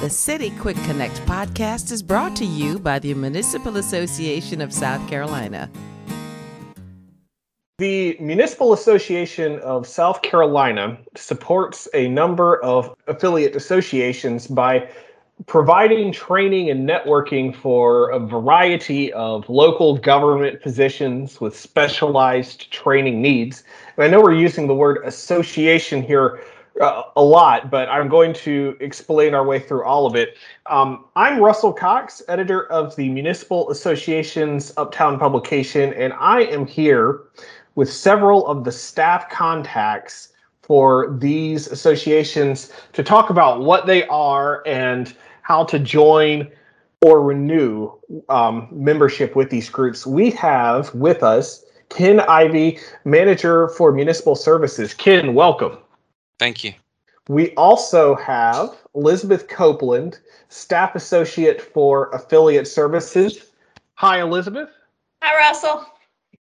The City Quick Connect podcast is brought to you by the Municipal Association of South Carolina. The Municipal Association of South Carolina supports a number of affiliate associations by providing training and networking for a variety of local government positions with specialized training needs. And I know we're using the word association here a lot, but I'm going to explain our way through all of it. Um, I'm Russell Cox, editor of the Municipal Association's Uptown publication, and I am here with several of the staff contacts for these associations to talk about what they are and how to join or renew um, membership with these groups. We have with us Ken Ivy, manager for municipal services. Ken, welcome. Thank you. We also have Elizabeth Copeland, staff associate for affiliate services. Hi, Elizabeth. Hi, Russell.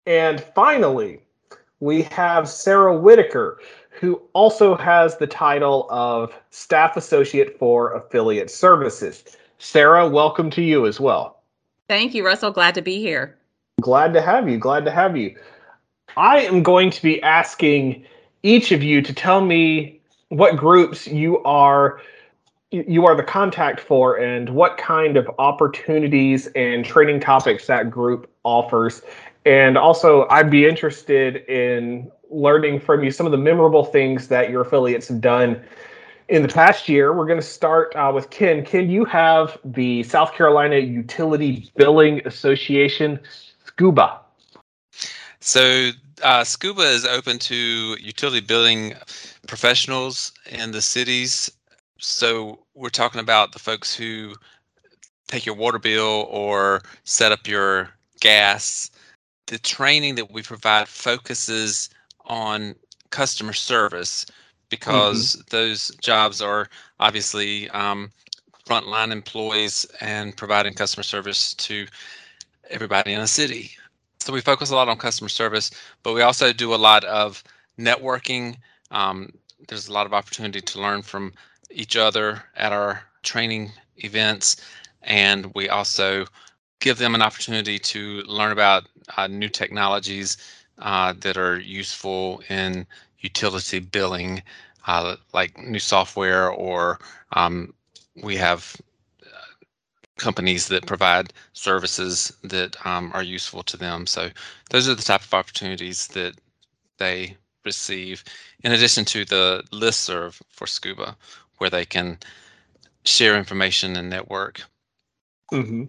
And finally, we have Sarah Whitaker, who also has the title of Staff Associate for Affiliate Services. Sarah, welcome to you as well. Thank you, Russell. Glad to be here. Glad to have you. Glad to have you. I am going to be asking each of you to tell me what groups you are you are the contact for and what kind of opportunities and training topics that group offers and also i'd be interested in learning from you some of the memorable things that your affiliates have done in the past year. We're going to start uh, with Ken. Ken, you have the South Carolina Utility Billing Association, SCUBA. So, uh, SCUBA is open to utility billing professionals in the cities. So, we're talking about the folks who take your water bill or set up your gas. The training that we provide focuses on customer service because mm-hmm. those jobs are obviously um, frontline employees and providing customer service to everybody in a city. So we focus a lot on customer service, but we also do a lot of networking. Um, there's a lot of opportunity to learn from each other at our training events, and we also give them an opportunity to learn about uh, new technologies uh, that are useful in utility billing, uh, like new software, or um, we have companies that provide services that um, are useful to them. So those are the type of opportunities that they receive, in addition to the listserv for Scuba, where they can share information and network. Mm-hmm.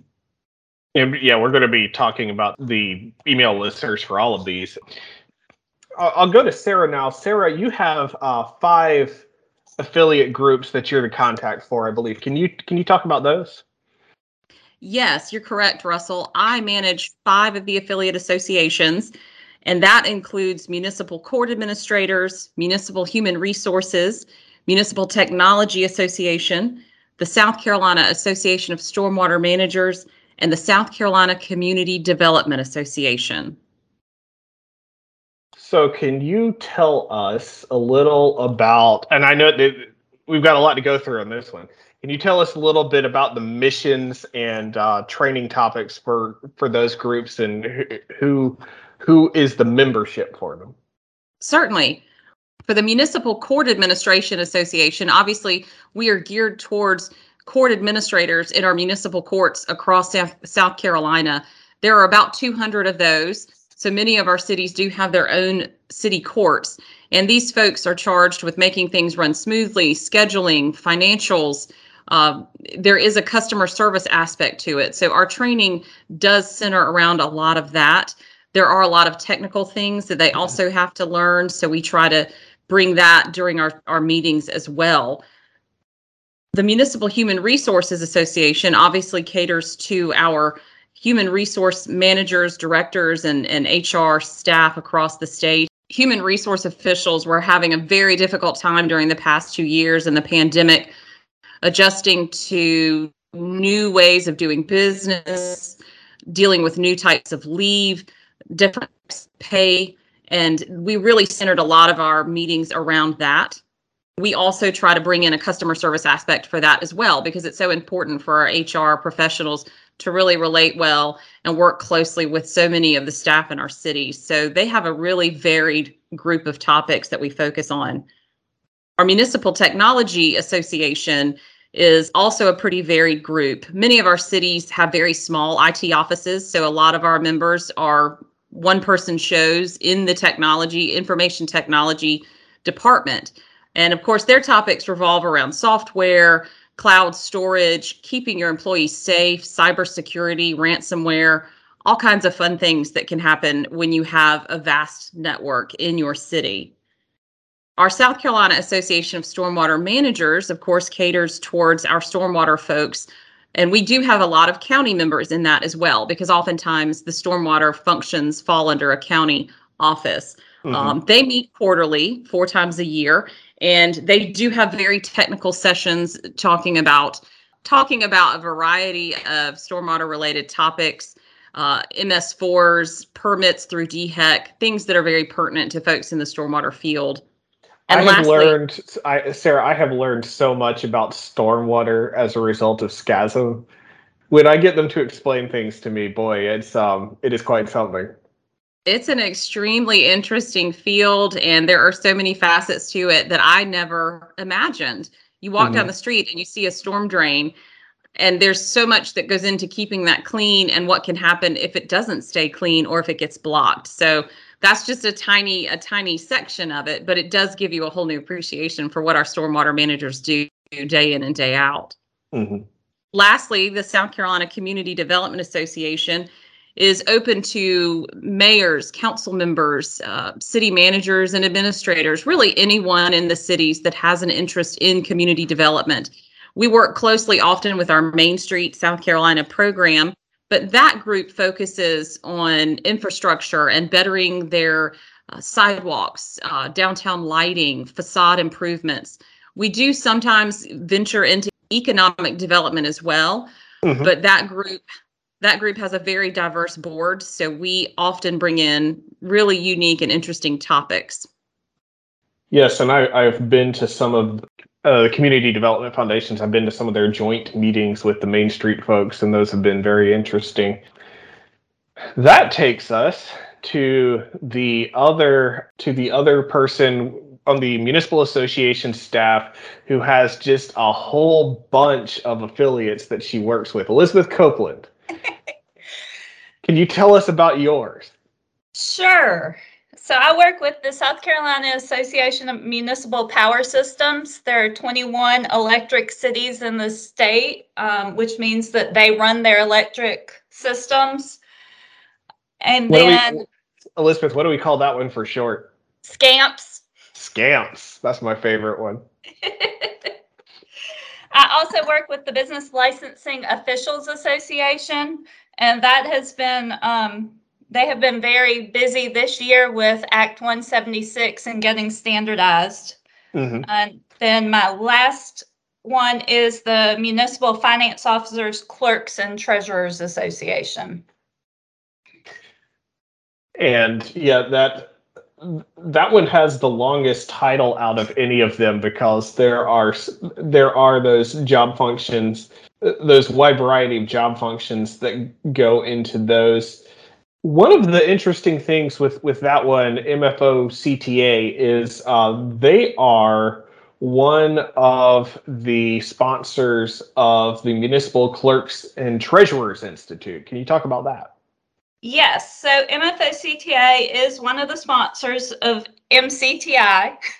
And yeah, we're going to be talking about the email listservs for all of these. I'll go to Sarah now. Sarah, you have uh, five affiliate groups that you're the contact for, I believe. Can you can you talk about those? Yes, you're correct, Russell. I manage five of the affiliate associations, and that includes municipal court administrators, municipal human resources, municipal technology association, the South Carolina Association of Stormwater Managers, and the South Carolina Community Development Association. So, can you tell us a little about, and I know that we've got a lot to go through on this one. Can you tell us a little bit about the missions and uh, training topics for for those groups and who who is the membership for them? Certainly. For the Municipal Court Administration Association, obviously we are geared towards court administrators in our municipal courts across South Carolina. There are about 200 of those. So many of our cities do have their own city courts. And these folks are charged with making things run smoothly, scheduling, financials. Uh, there is a customer service aspect to it. So our training does center around a lot of that. There are a lot of technical things that they also have to learn. So we try to bring that during our, our meetings as well. The Municipal Human Resources Association obviously caters to our human resource managers, directors, and, and HR staff across the state. Human resource officials were having a very difficult time during the past two years and the pandemic, adjusting to new ways of doing business, dealing with new types of leave, different pay. And we really centered a lot of our meetings around that. we also try to bring in a customer service aspect for that as well because it's so important for our HR professionals to really relate well and work closely with so many of the staff in our city. So they have a really varied group of topics that we focus on. Our Municipal Technology Association is also a pretty varied group. Many of our cities have very small IT offices, so a lot of our members are one person shows in the technology, information technology department. And of course, their topics revolve around software, cloud storage, keeping your employees safe, cybersecurity, ransomware, all kinds of fun things that can happen when you have a vast network in your city. Our South Carolina Association of Stormwater Managers, of course, caters towards our stormwater folks. And we do have a lot of county members in that as well, because oftentimes the stormwater functions fall under a county office. Mm-hmm. Um, they meet quarterly, four times a year, and they do have very technical sessions talking about talking about a variety of stormwater related topics uh, ms4s permits through dhec things that are very pertinent to folks in the stormwater field and I have lastly, learned, I, Sarah, I have learned so much about stormwater as a result of SCASM. When I get them to explain things to me, boy, it's um, it is quite something it's an extremely interesting field and there are so many facets to it that I never imagined. You walk mm-hmm. down the street and you see a storm drain and there's so much that goes into keeping that clean and what can happen if it doesn't stay clean or if it gets blocked. So that's just a tiny a tiny section of it, but it does give you a whole new appreciation for what our stormwater managers do day in and day out. Mm-hmm. Lastly, the South Carolina Community Development Association is open to mayors, council members, uh, city managers, and administrators, really anyone in the cities that has an interest in community development. We work closely often with our Main Street South Carolina program, but that group focuses on infrastructure and bettering their uh, sidewalks, uh, downtown lighting, facade improvements. We do sometimes venture into economic development as well, mm-hmm. but that group that group has a very diverse board, so we often bring in really unique and interesting topics. Yes, and I, have been to some of uh, the community development foundations. I've been to some of their joint meetings with the Main Street folks, and those have been very interesting. That takes us to the other to the other person on the municipal association staff who has just a whole bunch of affiliates that she works with. Elizabeth Copeland. Can you tell us about yours? Sure. So I work with the South Carolina Association of Municipal Power Systems. There are 21 electric cities in the state, um, which means that they run their electric systems. And what then, we, Elizabeth, what do we call that one for short? SCAMPS. SCAMPS. That's my favorite one. I also work with the Business Licensing Officials Association, and that has been um, they have been very busy this year with Act 176 and getting standardized. Mm-hmm. And then my last one is the Municipal Finance Officers, Clerks, and Treasurers Association. And yeah, that that one has the longest title out of any of them because there are there are those job functions those wide variety of job functions that go into those one of the interesting things with with that one mfo cta is uh, they are one of the sponsors of the municipal clerks and treasurers institute can you talk about that Yes. So MFOCTA is one of the sponsors of MCTI.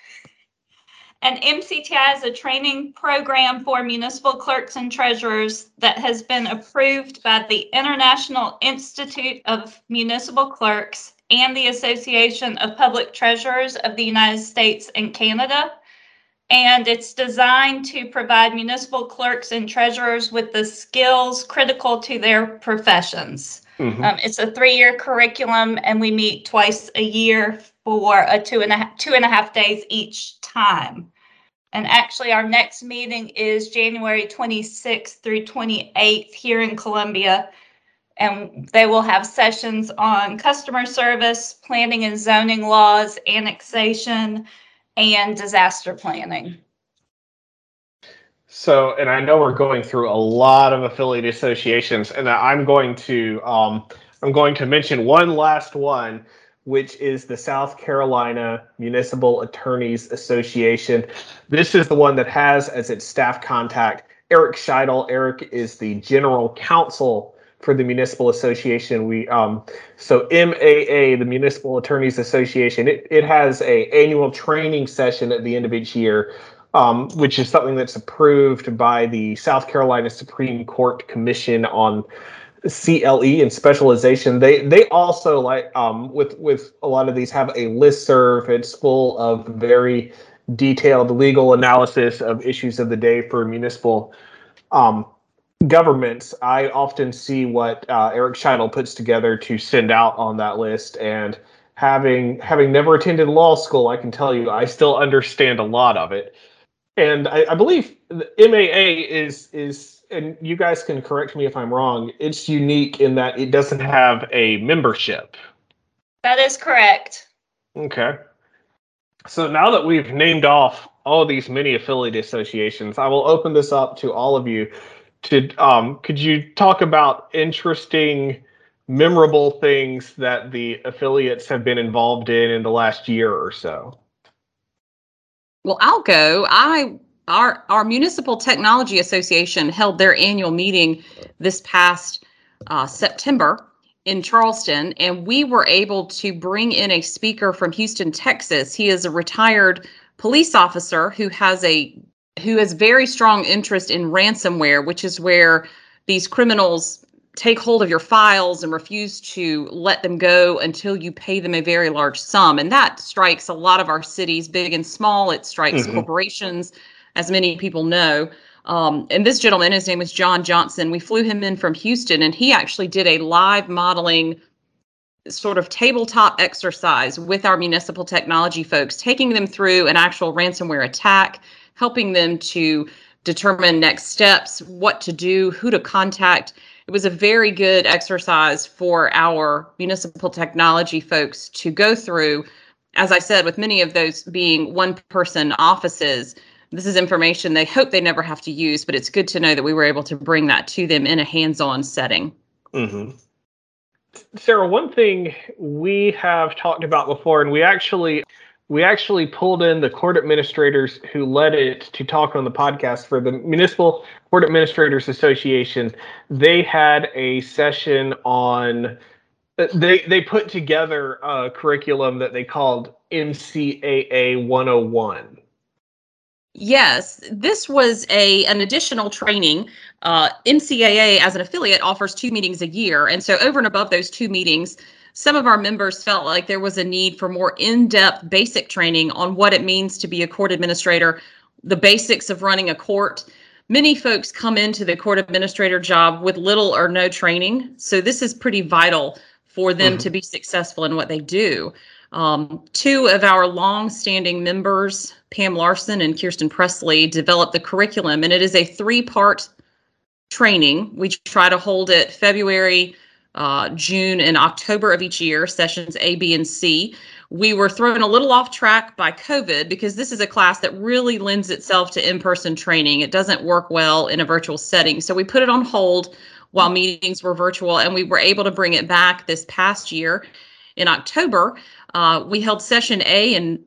and MCTI is a training program for municipal clerks and treasurers that has been approved by the International Institute of Municipal Clerks and the Association of Public Treasurers of the United States and Canada. And it's designed to provide municipal clerks and treasurers with the skills critical to their professions. Mm-hmm. Um, it's a three-year curriculum, and we meet twice a year for a two and a half, two and a half days each time. And actually, our next meeting is January 26th through 28th here in Columbia. And they will have sessions on customer service, planning and zoning laws, annexation, and disaster planning. So, and I know we're going through a lot of affiliate associations, and I'm going to um, I'm going to mention one last one, which is the South Carolina Municipal Attorneys Association. This is the one that has as its staff contact Eric Shytle. Eric is the general counsel for the municipal association. We um, so MAA, the Municipal Attorneys Association, it, it has a annual training session at the end of each year, um, which is something that's approved by the South Carolina Supreme Court Commission on CLE and specialization. They they also like um, with with a lot of these have a listserv. It's full of very detailed legal analysis of issues of the day for municipal um, governments, I often see what uh, Eric Shytle puts together to send out on that list. And having having never attended law school, I can tell you I still understand a lot of it. And I, I believe the MAA is is and you guys can correct me if I'm wrong. It's unique in that it doesn't have a membership. That is correct. Okay. So now that we've named off all these many affiliate associations, I will open this up to all of you to um, could you talk about interesting memorable things that the affiliates have been involved in in the last year or so well i'll go i our our municipal technology association held their annual meeting this past uh, september in charleston and we were able to bring in a speaker from houston texas he is a retired police officer who has a who has very strong interest in ransomware, which is where these criminals take hold of your files and refuse to let them go until you pay them a very large sum. And that strikes a lot of our cities, big and small. It strikes mm-hmm. corporations, as many people know. Um, and this gentleman, his name was John Johnson. We flew him in from Houston, and he actually did a live modeling sort of tabletop exercise with our municipal technology folks, taking them through an actual ransomware attack helping them to determine next steps, what to do, who to contact. It was a very good exercise for our municipal technology folks to go through. As I said, with many of those being one person offices, this is information they hope they never have to use, but it's good to know that we were able to bring that to them in a hands on setting. Mm-hmm. Sarah, one thing we have talked about before, and we actually we actually pulled in the court administrators who led it to talk on the podcast for the Municipal Court Administrators Association. They had a session on they they put together a curriculum that they called MCAA 101. Yes, this was a an additional training. Uh, MCAA as an affiliate offers two meetings a year, and so over and above those two meetings, some of our members felt like there was a need for more in-depth basic training on what it means to be a court administrator, the basics of running a court. Many folks come into the court administrator job with little or no training, so this is pretty vital for them mm-hmm. to be successful in what they do. Um, two of our long-standing members, Pam Larson and Kirsten Presley, developed the curriculum, and it is a three-part training. We try to hold it February, uh, June and October of each year, sessions A, B, and C. We were thrown a little off track by COVID because this is a class that really lends itself to in person training. It doesn't work well in a virtual setting. So we put it on hold while meetings were virtual, and we were able to bring it back this past year. In October, uh, we held session A in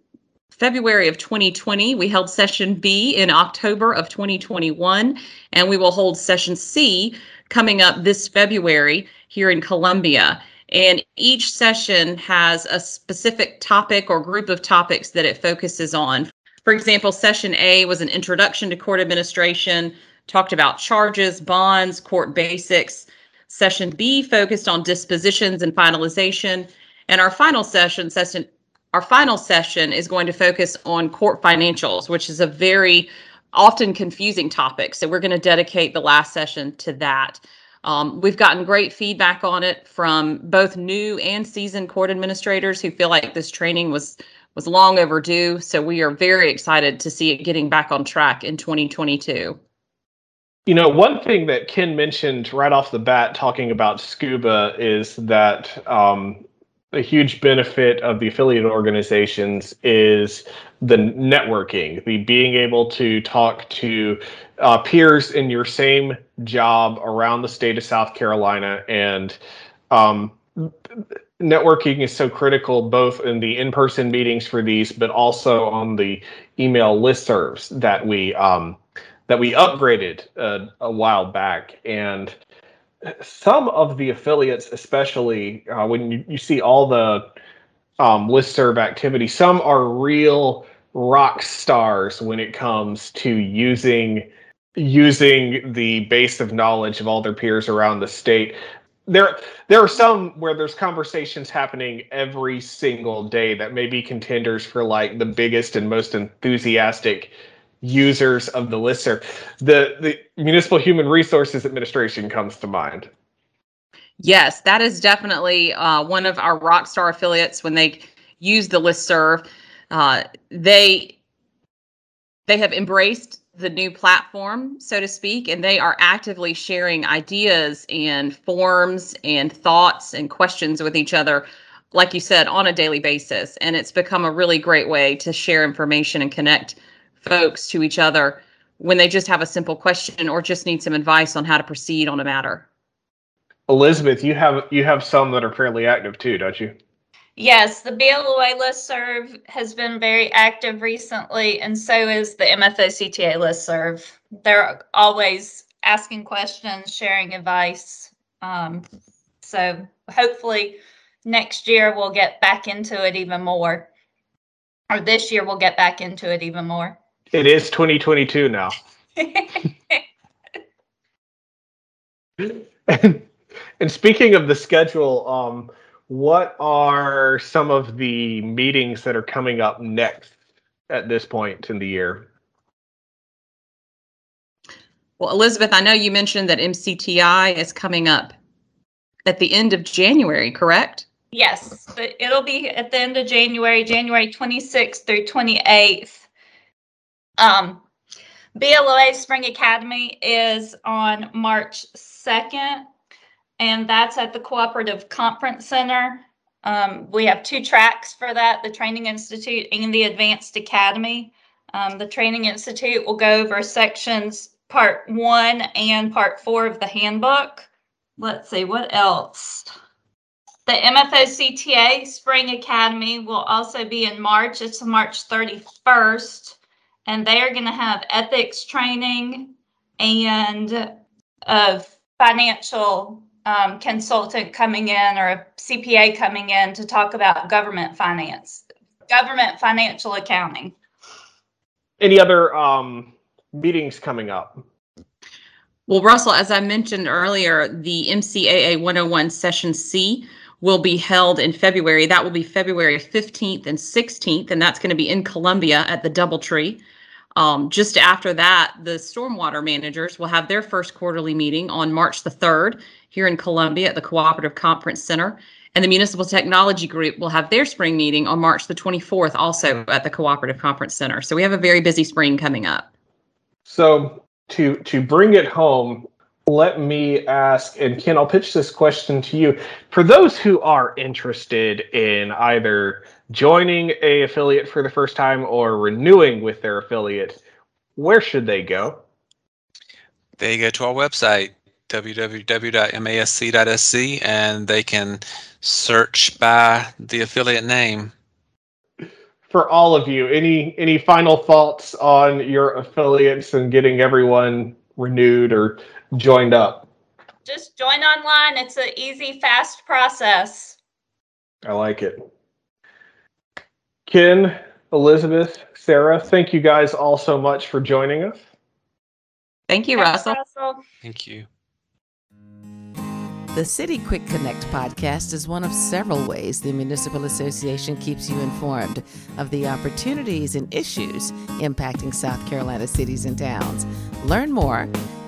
February of 2020. We held session B in October of 2021, and we will hold session C coming up this February here in Columbia. And each session has a specific topic or group of topics that it focuses on. For example, session A was an introduction to court administration, talked about charges, bonds, court basics. Session B focused on dispositions and finalization. And our final session, session our final session is going to focus on court financials, which is a very often confusing topic. So we're going to dedicate the last session to that. Um, we've gotten great feedback on it from both new and seasoned court administrators who feel like this training was was long overdue. So we are very excited to see it getting back on track in 2022. You know, one thing that Ken mentioned right off the bat, talking about scuba, is that um, a huge benefit of the affiliate organizations is the networking, the being able to talk to uh, peers in your same job around the state of South Carolina. And um, networking is so critical both in the in-person meetings for these, but also on the email listservs that we um, that we upgraded uh, a while back. And some of the affiliates, especially uh, when you, you see all the um, listserv activity, some are real rock stars when it comes to using using the base of knowledge of all their peers around the state. There, there are some where there's conversations happening every single day that may be contenders for like the biggest and most enthusiastic users of the listserv. The the Municipal Human Resources Administration comes to mind. Yes, that is definitely uh, one of our Rockstar affiliates. When they use the listserv, uh, they they have embraced the new platform, so to speak, and they are actively sharing ideas and forms and thoughts and questions with each other, like you said, on a daily basis. And it's become a really great way to share information and connect folks to each other when they just have a simple question or just need some advice on how to proceed on a matter. Elizabeth, you have you have some that are fairly active too, don't you? Yes, the BLOA listserv has been very active recently, and so is the MFOCTA listserv. They're always asking questions, sharing advice. Um, so hopefully next year we'll get back into it even more, or this year we'll get back into it even more. It is 2022 now. and, and speaking of the schedule, um, what are some of the meetings that are coming up next at this point in the year? Well, Elizabeth, I know you mentioned that MCTI is coming up at the end of January, correct? Yes, but it'll be at the end of January, January 26th through 28th. Um, BLOA Spring Academy is on March 2nd, and that's at the Cooperative Conference Center. Um, we have two tracks for that the Training Institute and the Advanced Academy. Um, the Training Institute will go over sections part one and part four of the handbook. Let's see, what else? The MFOCTA Spring Academy will also be in March. It's March 31st and they are going to have ethics training and a financial um, consultant coming in or a CPA coming in to talk about government finance, government financial accounting. Any other um, meetings coming up? Well, Russell, as I mentioned earlier, the MCAA 101 Session C will be held in February. That will be February 15th and 16th, and that's going to be in Columbia at the Doubletree. Um, just after that, the stormwater managers will have their first quarterly meeting on March the 3rd here in Columbia at the Cooperative Conference Center. And the Municipal Technology Group will have their spring meeting on March the 24th, also at the Cooperative Conference Center. So we have a very busy spring coming up. So to to bring it home, let me ask, and Ken, I'll pitch this question to you. For those who are interested in either joining a affiliate for the first time or renewing with their affiliate, where should they go? They go to our website, www.masc.sc, and they can search by the affiliate name. For all of you, any any final thoughts on your affiliates and getting everyone renewed or joined up? Just join online. It's an easy, fast process. I like it. Ken, Elizabeth, Sarah, thank you guys all so much for joining us. Thank you, Russell. Russell. Thank you. The City Quick Connect podcast is one of several ways the Municipal Association keeps you informed of the opportunities and issues impacting South Carolina cities and towns. Learn more